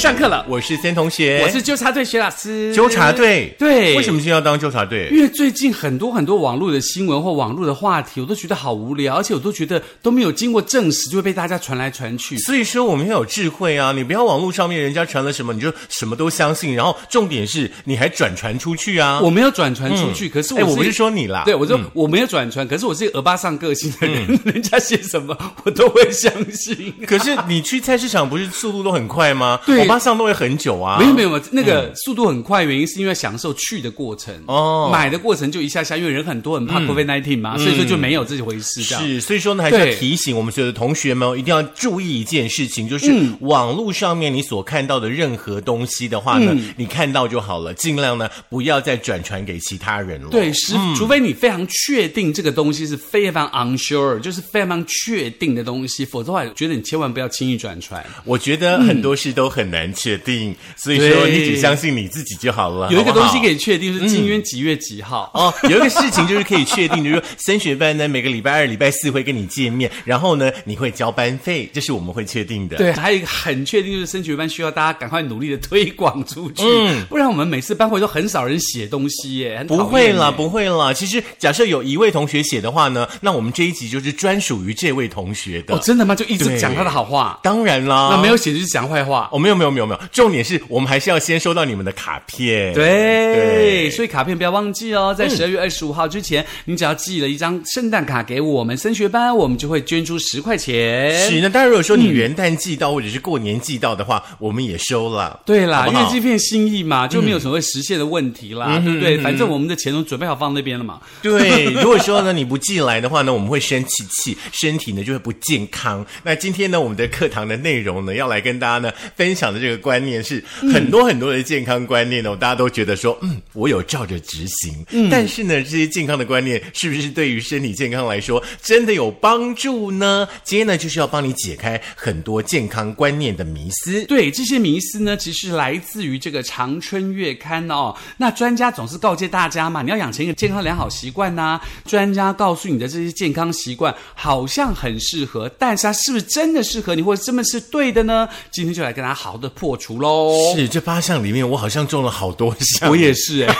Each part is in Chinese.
上课了，我是森同学，我是纠察队学老师。纠察队。对为什么今天要当纠察队？因为最近很多很多网络的新闻或网络的话题，我都觉得好无聊，而且我都觉得都没有经过证实，就会被大家传来传去。所以说我们要有智慧啊！你不要网络上面人家传了什么，你就什么都相信，然后重点是你还转传出去啊！我没有转传出去，可是我是哎我不是说你啦，对，我说嗯我没有转传，可是我是一个鹅巴上个性的人，人家写什么我都会相信。可是你去菜市场不是速度都很快吗？对我爸上都会很久啊。没有没有，那个速度很快，原因是因为享受去的过程。哦。买的过程就一下下，因为人很多，很怕 COVID nineteen 嘛，所以说就没有这回事。是，所以说呢，还是要提醒我们所有的同学们哦，一定要注意一件事情，就是嗯。网络上面你所看到的任何东西的话呢，嗯。你看到就好了，尽量呢不要再转传给其他人了。对，是，除非你非常确定这个东西是非常 unsure，就是非常确定的东西，否则的话，我觉得你千万不要轻易转传。我觉得很多事都很难确定，所以说你只相信你自己就好了。有一个东西可以确定是今天几月几号。哦，有一个事情就是可以确定，就是升学班呢每个礼拜二、礼拜四会跟你见面，然后呢你会交班费，这是我们会确定的。对，还有一个很确定，就是升学班需要大家赶快努力的推广出去，嗯不然我们每次班会都很少人写东西耶，不会啦，不会啦。其实假设有一位同学写的话呢，那我们这一集就是专属于这位同学的。哦，真的吗？就一直讲他的好话，当然啦，那没有写就是讲坏话。哦，没有没有没有没有，重点是我们还是要先收到你们的卡片。对，所以卡片不要忘记哦，在十二月二十五号之前，你只要寄了一张圣诞卡给我们升学班，我们就会捐出十块钱。是，那当然，如果说你元旦寄到、或者是过年寄到的话，我们也收了。对啦，好好因为这片心意嘛，就没有所谓实现的问题啦，嗯对不对？反正我们的钱都准备好放那边了嘛。对，如果说呢你不寄来的话呢，我们会生气气，身体呢就会不健康。那今天呢，我们的课堂的内容呢，要来跟大家呢分享的这个观念是很多很多的健康观念哦，大家都觉得说，嗯，我有照着执行。嗯，但是呢，这些健康的观念是不是对于身体健康来说真的有帮助呢？今天呢，就是要帮你解开很多健康观念的迷思。对这些迷思呢，其实来自于这个《长春月刊》哦。那专家总是告诫大家嘛，你要养成一个健康良好习惯呐、专家告诉你的这些健康习惯好像很适合，但是它是不是真的适合你，或者真的是对的呢？今天就来跟大家好好的破除喽。是这八项里面，我好像中了好多项，我也是哎、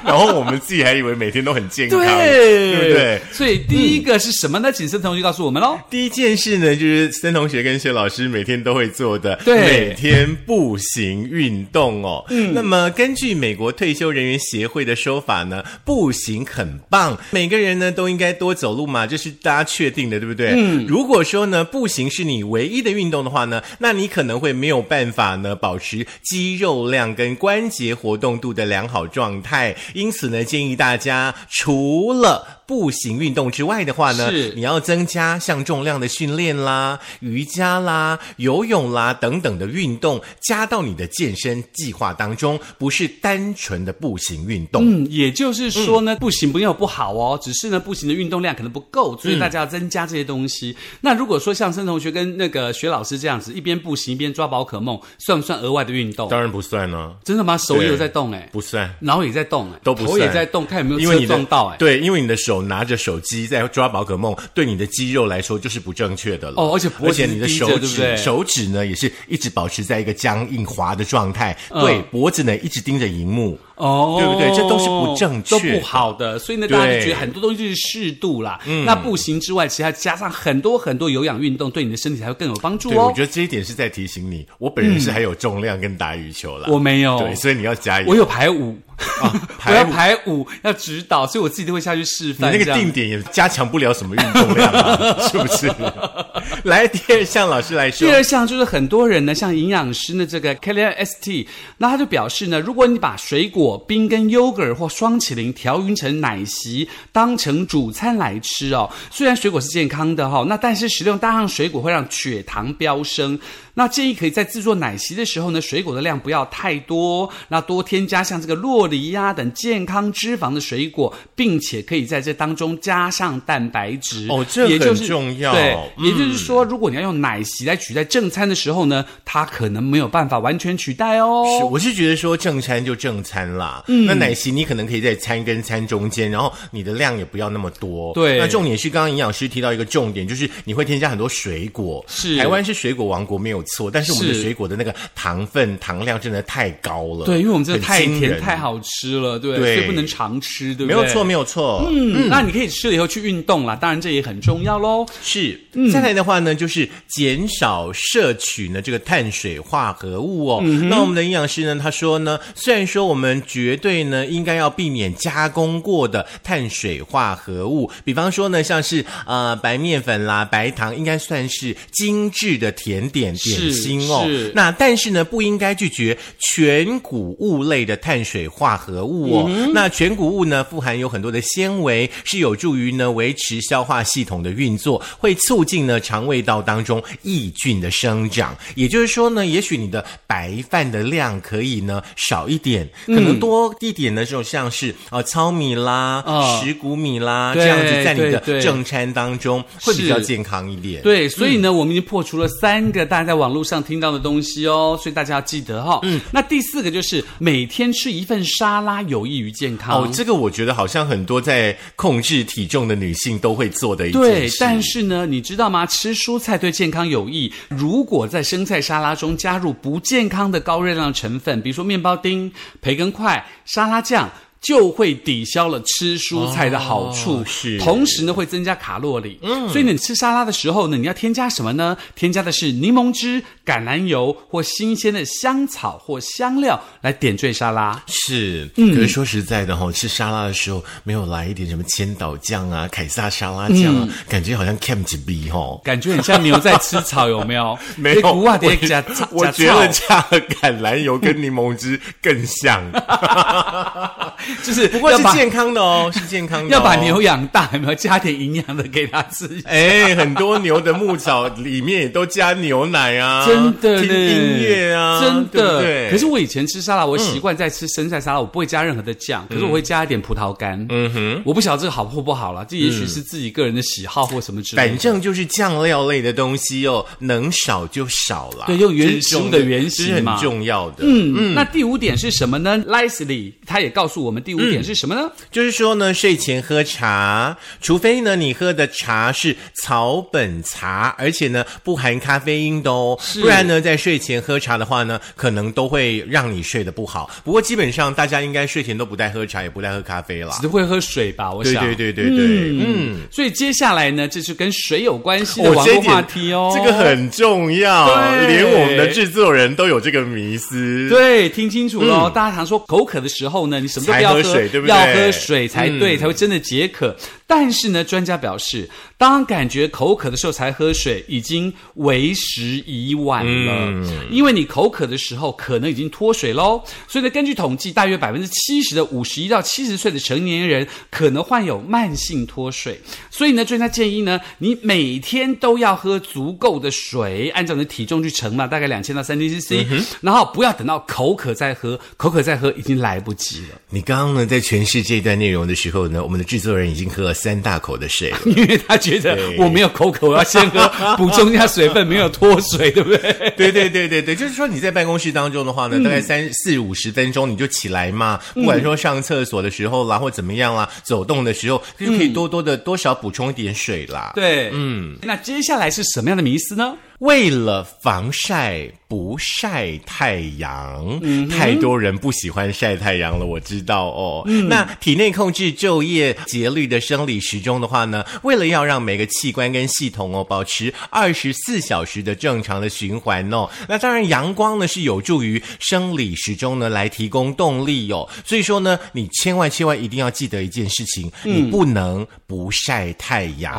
然后我们自己还以为每天都很健康，对对不对？所以第一个是什么呢？请森同学告诉我们喽。第一件事呢，就是森同学跟薛老师每天都会做的，对每天步行运动哦。嗯，那么根据美国退休人员协会的说法呢，步行很棒，每个人呢都应该多走路嘛，这是大家确定的，对不对？嗯，如果说呢步行是你唯一的运动的话呢，那你可能会没有办法呢保持肌肉量跟关节活动度的良好状态，因此呢，建议大家除了步行运动之外的话呢，是你要增加像重量的训练啦、瑜伽啦、游泳啦等等的运动，加到你的健身计划当中，不是单纯的步行运动。嗯，也就是说呢，步行没有不好哦，只是呢，步行的运动量可能不够，所以大家要增加这些东西。那如果说像申同学跟那个薛老师这样子，一边步行一边抓宝可梦，算不算额外的运动？当然不算呢、真的吗？手也有在动哎，不算。脑也在动哎，都不头也在动，看有没有车因为你的撞到哎。对，因为你的手拿着手机在抓宝可梦，对你的肌肉来说就是不正确的了。哦而且而且你的手指对手指呢也是一直保持在一个僵硬滑的状态，嗯对，脖子呢一直盯着荧幕。哦，对不对这都是不正确都不好的。所以呢，大家就觉得很多东西就是适度啦。嗯那步行之外，其他加上很多很多有氧运动，对你的身体才会更有帮助对，我哦。觉得这一点是在提醒你，我本人是还有重量跟打羽球啦。我没有，对，所以你要加油。我有排舞，我排要舞排舞，要指导，所以我自己都会下去示范。你那个定点也加强不了什么运动量啊，是不是？来，第二项老师来说第，二项就是很多人呢，像营养师呢，这个 Kelly ST，那他就表示呢，如果你把水果冰跟 yogurt 或双麒麟调匀成奶昔，当成主餐来吃哦，虽然水果是健康的哈、那但是食用大量水果会让血糖飙升。那建议可以在制作奶昔的时候呢，水果的量不要太多，那多添加像这个洛梨呀、等健康脂肪的水果，并且可以在这当中加上蛋白质。哦这也很重要对，嗯也就是说，如果你要用奶昔来取代正餐的时候呢，它可能没有办法完全取代哦。是，我是觉得说正餐就正餐啦。嗯，那奶昔你可能可以在餐跟餐中间，然后你的量也不要那么多。对那重点是刚刚营养师提到一个重点，就是你会添加很多水果。是台湾是水果王国没有错，但是我们的水果的那个糖分、糖量真的太高了。对，因为我们真的太甜太好吃了，对，对所以不能常吃，对不对？没有错，没有错。嗯，嗯那你可以吃了以后去运动啦，当然这也很重要喽。是，嗯再来的话呢，就是减少摄取呢这个碳水化合物哦。嗯那我们的营养师呢，他说呢，虽然说我们绝对呢应该要避免加工过的碳水化合物，比方说呢，像是呃白面粉啦、白糖，应该算是精致的甜点点心哦是。那但是呢，不应该拒绝全谷物类的碳水化合物哦。嗯那全谷物呢，富含有很多的纤维，是有助于呢维持消化系统的运作，会促进呢肠胃道当中益菌的生长。也就是说呢，也许你的白饭的量可以呢少一点，可能多一点的这种像是呃糙米啦、哦石谷米啦这样子，在你的正餐当中会比较健康一点。对，所以呢，我们已经破除了三个大家在网络上听到的东西哦，所以大家要记得哈、嗯，那第四个就是每天吃一份沙拉有益于健康。哦，这个我觉得好像很多在控制体重的女性都会做的一件对。，但是呢，你知道吗？吃蔬菜对健康有益。如果在生菜沙拉中加入不健康的高热量成分，比如说面包丁、培根块、沙拉酱。就会抵消了吃蔬菜的好处，哦是同时呢会增加卡路里。嗯，所以你吃沙拉的时候呢，你要添加什么呢？添加的是柠檬汁、橄榄油或新鲜的香草或香料来点缀沙拉。是，嗯可是说实在的哈、吃沙拉的时候没有来一点什么千岛酱啊、凯撒沙拉酱啊，感觉好像 cam 几逼哈。感觉很像牛在吃草，有没有？没有，我蝶加草，我觉得加了橄榄油跟柠檬汁更像，就是不过是健康的哦，是健康的、哦。要把牛养大，有没有加点营养的给它吃？哎，很多牛的牧草里面也都加牛奶啊，真的，听音乐啊，真的。对对？可是我以前吃沙拉，我习惯在吃生菜沙拉，我不会加任何的酱，可是我会加一点葡萄干。嗯哼，我不晓得这个好或不好啦，这也许是自己个人的喜好或什么之类的。反正就是酱料类的东西哦，能少就少啦。对用原这是重食物的原型这是很重要的。嗯，那第五点是什么呢？Leslie 他也告诉我们第五点是什么呢？就是说呢，睡前喝茶，除非呢你喝的茶是草本茶，而且呢不含咖啡因的哦，不然呢在睡前喝茶的话呢，可能都会让你睡得不好。不过基本上大家应该睡前都不带喝茶，也不带喝咖啡啦。只会喝水吧？我对想。对对对对，嗯。所以接下来呢，这是跟水有关系的网络话题哦。这个很重要，连我们的制作人都有这个迷思。对，听清楚喽！大家常说口渴的时候呢，你什么都不要喝水对不对要喝水才对，嗯才会真的解渴。但是呢，专家表示，当感觉口渴的时候才喝水，已经为时已晚了。嗯因为你口渴的时候可能已经脱水喽。所以呢，根据统计，大约百分之七十的五十一到七十岁的成年人可能患有慢性脱水。所以呢，专家建议呢，你每天都要喝足够的水，按照你的体重去乘嘛，大概两千到三千 CC，、然后不要等到口渴再喝，口渴再喝已经来不及了，你刚刚呢在诠释这段内容的时候呢，我们的制作人已经喝了三大口的水了。因为他觉得我没有口渴，我要先喝，补充一下水分，没有脱水，对不对？对对对对对，就是说你在办公室当中的话呢，大概三四五十分钟你就起来嘛，不管说上厕所的时候啦，或怎么样啦，走动的时候，就可以多多的多少补充一点水啦。对，嗯，那接下来是什么样的迷思呢？为了防晒不晒太阳，太多人不喜欢晒太阳了，我知道哦。那体内控制昼夜节律的生理时钟的话呢，为了要让每个器官跟系统哦保持二十四小时的正常的循环哦，那当然阳光呢是有助于生理时钟呢来提供动力哦。所以说呢，你千万千万一定要记得一件事情，你不能不晒太阳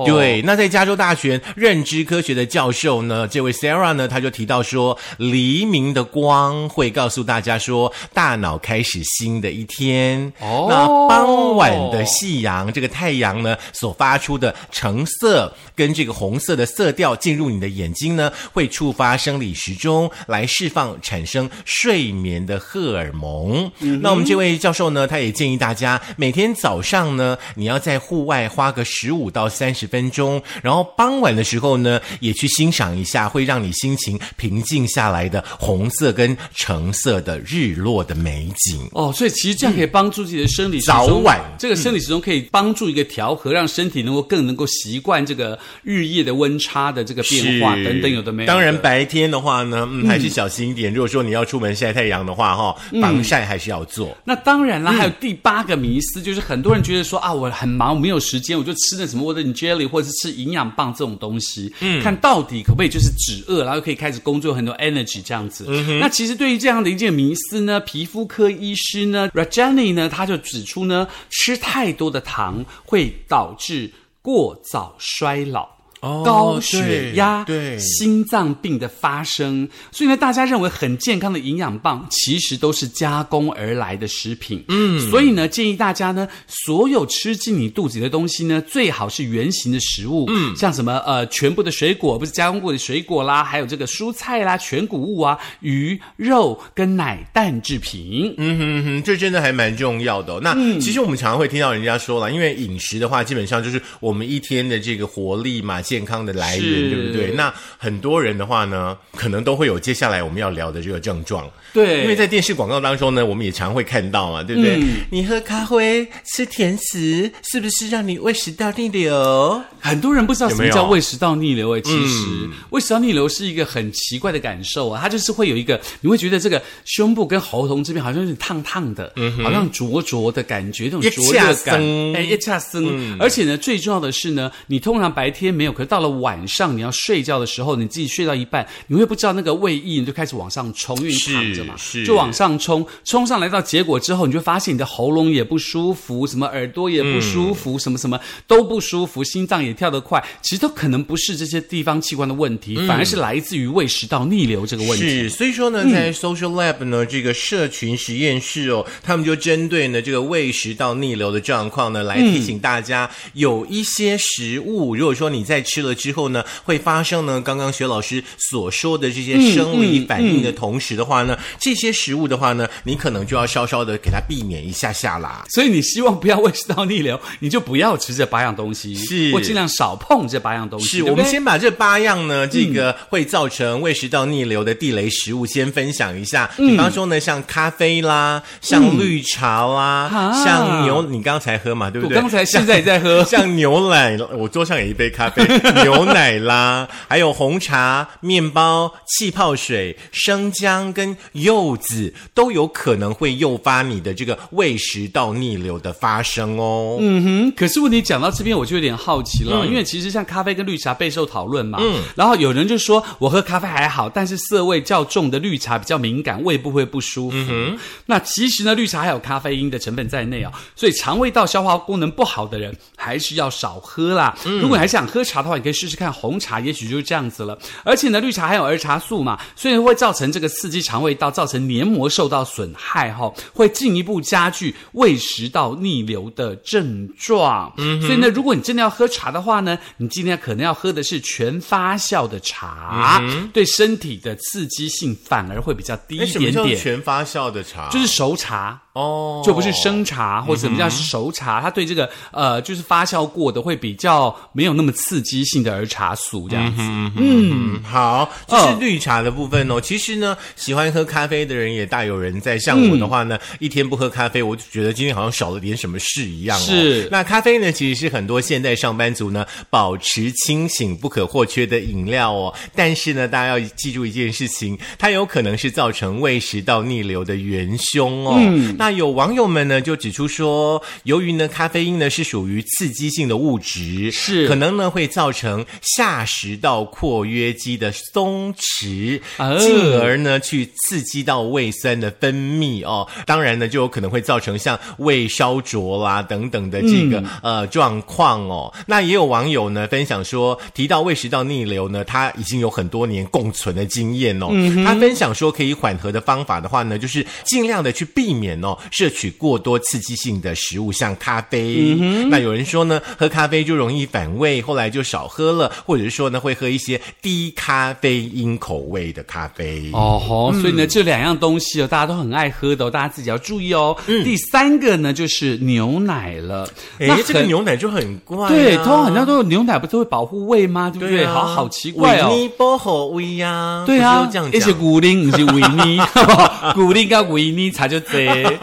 哦，对，那在加州大学认知科学的教授呢，这位 Sarah 呢，他就提到说，黎明的光会告诉大家说，大脑开始新的一天。哦那傍晚的夕阳，这个太阳呢所发出的橙色跟这个红色的色调进入你的眼睛呢，会触发生理时钟来释放产生睡眠的荷尔蒙。那我们这位教授呢，他也建议大家每天早上呢，你要在户外花个十五到三十分钟，然后傍晚的时候呢，也去欣赏一下会让你心情平静下来的红色跟橙色的日落的美景。哦，所以其实这样可以帮助自己的生理早晚这个生理时钟可以帮助一个调和，让身体能够更能够习惯这个日夜的温差的这个变化等等，有的没有的。当然，白天的话呢，嗯，还是小心一点。如果说你要出门晒太阳的话，哈、防晒还是要做。那当然嗯啦，还有第八个迷思，就是很多人觉得说啊，我很忙，我没有时间，我就吃那什么 w a t e 或者是吃营养棒这种东西，嗯，看到底可不可以就是止饿，然后可以开始工作，很多 energy 这样子。嗯那其实对于这样的一件迷思呢，皮肤科医师呢 Rajani 呢，他就指出呢，吃太多的糖会导致过早衰老。哦高血压、对对心脏病的发生，所以呢，大家认为很健康的营养棒，其实都是加工而来的食品。嗯，所以呢，建议大家呢，所有吃进你肚子里的东西呢，最好是原形的食物。嗯，像什么呃，全部的水果不是加工过的水果啦，还有这个蔬菜啦、全谷物啊、鱼肉跟奶蛋制品。嗯哼哼，这真的还蛮重要的哦、那、其实我们常常会听到人家说了，因为饮食的话，基本上就是我们一天的这个活力嘛、健康的来源，是对不对？那很多人的话呢，可能都会有接下来我们要聊的这个症状。对，因为在电视广告当中呢，我们也常会看到嘛，对不对？嗯你喝咖啡、吃甜食，是不是让你胃食道逆流？很多人不知道什么叫胃食道逆流诶，其实、胃食道逆流是一个很奇怪的感受啊，它就是会有一个，你会觉得这个胸部跟喉咙这边好像有点烫烫的，好像灼灼的感觉，那种灼热恰感，哎，一恰生。而且呢，最重要的是呢，你通常白天没有，可是到了晚上你要睡觉的时候，你自己睡到一半，你会不知道那个胃液你就开始往上冲，因为你躺着嘛，是。就往上冲，冲上来到结果之后，你就发现你的喉咙也不舒服，什么耳朵也不舒服，什么什么都不舒服，心脏也跳得快，其实都可能不是这些地方器官的问题，反而是来自于胃食道逆流这个问题。是，所以说呢，在 Social Lab 呢、这个社群实验室哦，他们就针对呢这个胃食道逆流的状况呢，来提醒大家，有一些食物，如果说你在吃了之后呢，会发生呢刚刚薛老师所说的这些生理反应的同时的话呢，这些食物的话呢，你可能就要稍稍的给它避免一下下啦。所以你希望不要 胃食道逆流，你就不要吃这八样东西，是或尽量少碰这八样东西。是我们先把这八样呢，这个会造成胃食道逆流的地雷食物先分享一下。比方说呢，像咖啡啦，像绿茶啦，啊像牛，你刚才喝嘛，对不对？我刚才现在也在喝。像牛奶，我桌上有一杯咖啡，牛奶啦，还有红茶、面包、气泡水、生姜跟柚子，都有可能会诱发你的这个胃食道逆流的发生哦。嗯哼，可是问题讲到这边，我就有点好奇了，嗯因为其实像咖啡跟绿茶备受讨论嘛，嗯，然后有人就说我喝咖啡还好，但是涩味较重的绿茶比较敏感，胃部会不舒服。嗯那其实呢，绿茶还有咖啡因的成分在内哦，所以肠胃道消化功能不好的人还是要少喝啦。嗯如果你还想喝茶的话，你可以试试看红茶，也许就是这样子了。而且呢，绿茶含有儿茶素嘛，所以会造成这个刺激肠胃道，造成黏膜受到损害哈、会进一步加剧胃食道逆流的症状。嗯，所以呢，如果你真的要喝茶的话呢，你今天可能要喝的是全发酵的茶，对身体的刺激性反而会比较低哎，一点点。全发酵的茶？就是熟茶，哦，就不是生茶或者什么叫熟茶，它对这个呃就是发酵过的会比较没有那么刺激性的儿茶素这样子。嗯，好，这是哦绿茶的部分哦。其实呢，喜欢喝咖啡的人也大有人在。像我的话呢，一天不喝咖啡，我就觉得今天好像少了点什么事一样哦。是那咖啡呢，其实是很多现代上班族呢保持清醒不可或缺的饮料哦。但是呢，大家要记住一件事情，它有可能是造成胃食道逆流的元凶哦。那有网友们呢就指出说，由于呢咖啡因呢是属于刺激性的物质，是可能呢会造成下食道括约肌的松弛，哦进而呢去刺激到胃酸的分泌哦。当然呢，就有可能会造成像胃烧灼啦等等的这个、呃状况哦。那也有网友呢分享说，提到胃食道逆流呢，他已经有很多年共存的经验哦。他分享说，可以缓和的方法的话呢，就是尽量的去避免哦摄取过多刺激性的食物，像咖啡。那有人说呢，喝咖啡就容易反胃，后来就少喝了，或者是说呢会喝一些低咖啡因口味的咖啡。哦吼，所以呢，这两样东西哦，大家都很爱喝的、哦，大家自己要注意哦。嗯第三个呢，就是牛奶了。那哎，这个牛奶就很怪、啊，对，通常很多都有牛奶不都会保护胃吗？对不对？对啊，好好奇怪哦。维尼波吼威呀，对啊一些讲。古灵，不是维尼，古灵跟维尼差就多。维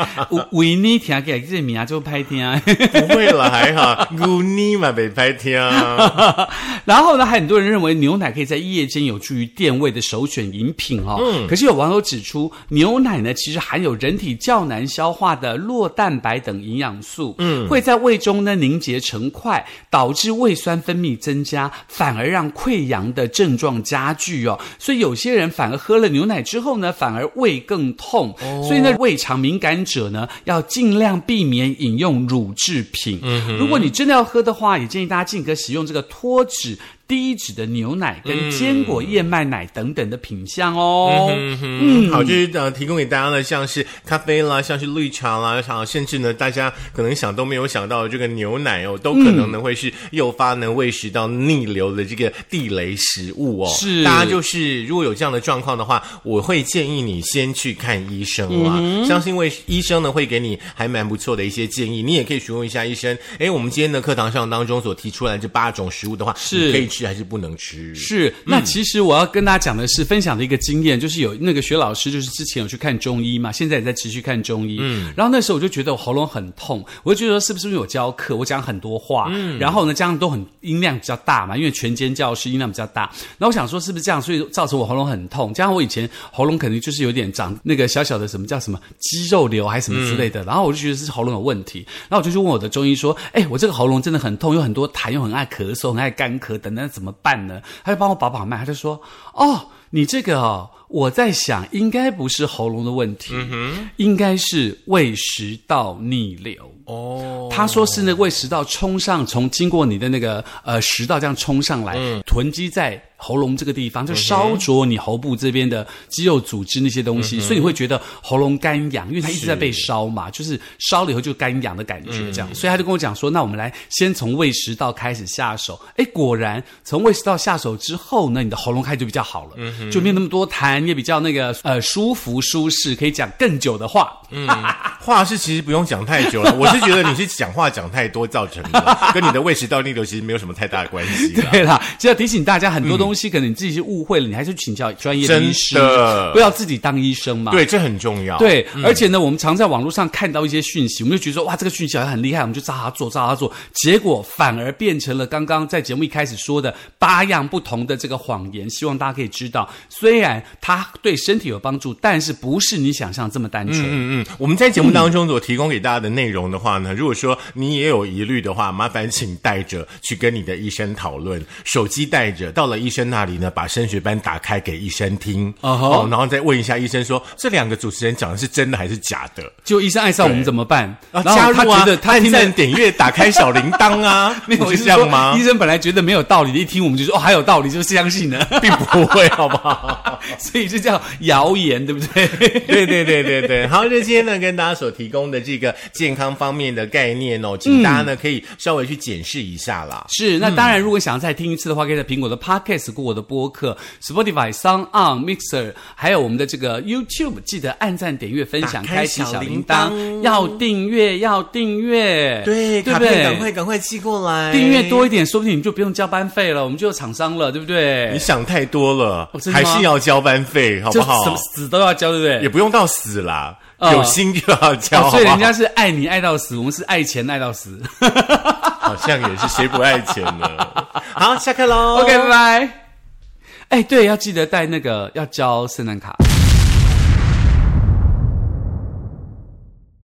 维尼听起来这名就歹听。不会了，还好，古尼嘛没拍天啊。然后呢，还很多人认为牛奶可以在夜间有助于垫胃的首选饮品哦。嗯可是有网友指出，牛奶呢其实含有人体较难消化的酪蛋白等营养素，嗯，会在胃中呢凝结成块，导致胃酸分泌增加，反而让溃疡的症状加剧哦。所以有些人反而喝了牛奶之后呢，反而胃更痛。哦所以呢，胃肠敏感者呢要尽量避免饮用乳制品。嗯如果你真的要喝的话，也建议大家尽可使用这个脱脂。低脂的牛奶跟坚果燕麦奶等等的品相哦。嗯，好，就是呃，提供给大家的像是咖啡啦，像是绿茶啦，啊，甚至呢，大家可能想都没有想到的这个牛奶哦，都可能呢会是诱发呢胃食道逆流的这个地雷食物哦。是大家就是如果有这样的状况的话，我会建议你先去看医生啦。相信为医生呢会给你还蛮不错的一些建议，你也可以询问一下医生。哎，我们今天的课堂上当中所提出来这八种食物的话，是可以吃还是不能吃？是，那其实我要跟大家讲的是，分享的一个经验，就是有那个学老师，就是之前有去看中医嘛，现在也在持续看中医。嗯，然后那时候我就觉得我喉咙很痛，我就觉得说是不是因为我教课，我讲很多话，嗯，然后呢，加上都很音量比较大嘛，因为全间教室音量比较大。然后我想说是不是这样，所以造成我喉咙很痛。加上我以前喉咙肯定就是有点长那个小小的什么叫什么肌肉瘤还是什么之类的，然后我就觉得是喉咙有问题，然后我就去问我的中医说，哎，我这个喉咙真的很痛，有很多痰，又很爱咳嗽，很爱干咳等等，怎么办呢？他就帮我把把脉，他就说，哦，你这个哦。我在想，应该不是喉咙的问题，应该是胃食道逆流。哦，他说是那胃食道冲上，从经过你的那个呃食道这样冲上来，囤积在喉咙这个地方，就烧灼你喉部这边的肌肉组织那些东西，所以你会觉得喉咙干痒，因为它一直在被烧嘛，就是烧了以后就干痒的感觉这样。所以他就跟我讲说，那我们来先从胃食道开始下手。哎，果然从胃食道下手之后呢，你的喉咙开始就比较好了，就没有那么多痰，也比较那个呃舒服舒适，可以讲更久的话。嗯话是其实不用讲太久了，我是觉得你是讲话讲太多造成的，跟你的胃食道逆流其实没有什么太大的关系啦。对啦，就要提醒大家，很多东西可能你自己是误会了，你还是请教专业的医师，不要自己当医生嘛。对，这很重要。对，而且呢，我们常在网络上看到一些讯息，我们就觉得说，哇，这个讯息好像很厉害，我们就照他做，照他做，结果反而变成了刚刚在节目一开始说的八样不同的这个谎言。希望大家可以知道，虽然它对身体有帮助，但是不是你想象这么单纯。嗯嗯，我们在节目当中所提供给大家的内容的话呢，如果说你也有疑虑的话，麻烦请带着去跟你的医生讨论，手机带着，到了医生那里呢，把升学班打开给医生听，哦然后再问一下医生说，这两个主持人讲的是真的还是假的？就医生爱上我们怎么办？啊，然后他加入啊，觉得他按听的。赞点阅，打开小铃铛啊 没有，不是我是说这样吗医？生本来觉得没有道理的，一听我们就说哦，还有道理，就相信了，并不会，好不好？所以这叫谣言，对不对？对对对对对，好，这今天呢跟大家所提供的这个健康方面的概念哦，请大家呢可以稍微去检视一下啦。是，那当然，如果想要再听一次的话，可以在苹果的 Podcast 过我的播客、Spotify、Sound On、Mixer，还有我们的这个 YouTube，记得按赞、点阅、分享、开开启小小铃铃铛，要订阅，要订阅，对，对不卡片赶？快赶快寄过来，订阅多一点，说不定你就不用交班费了，我们就有厂商了，对不对你？想太多了，还是要交班费，好不好什么好？死都要交，对不对？也不用到死啦，哦有心就要交，哦所以人家是爱你爱到死，我们是爱钱爱到死。好像也是谁不爱钱呢？好，下课喽 OK，拜拜。哎，对，要记得带那个要交圣诞卡。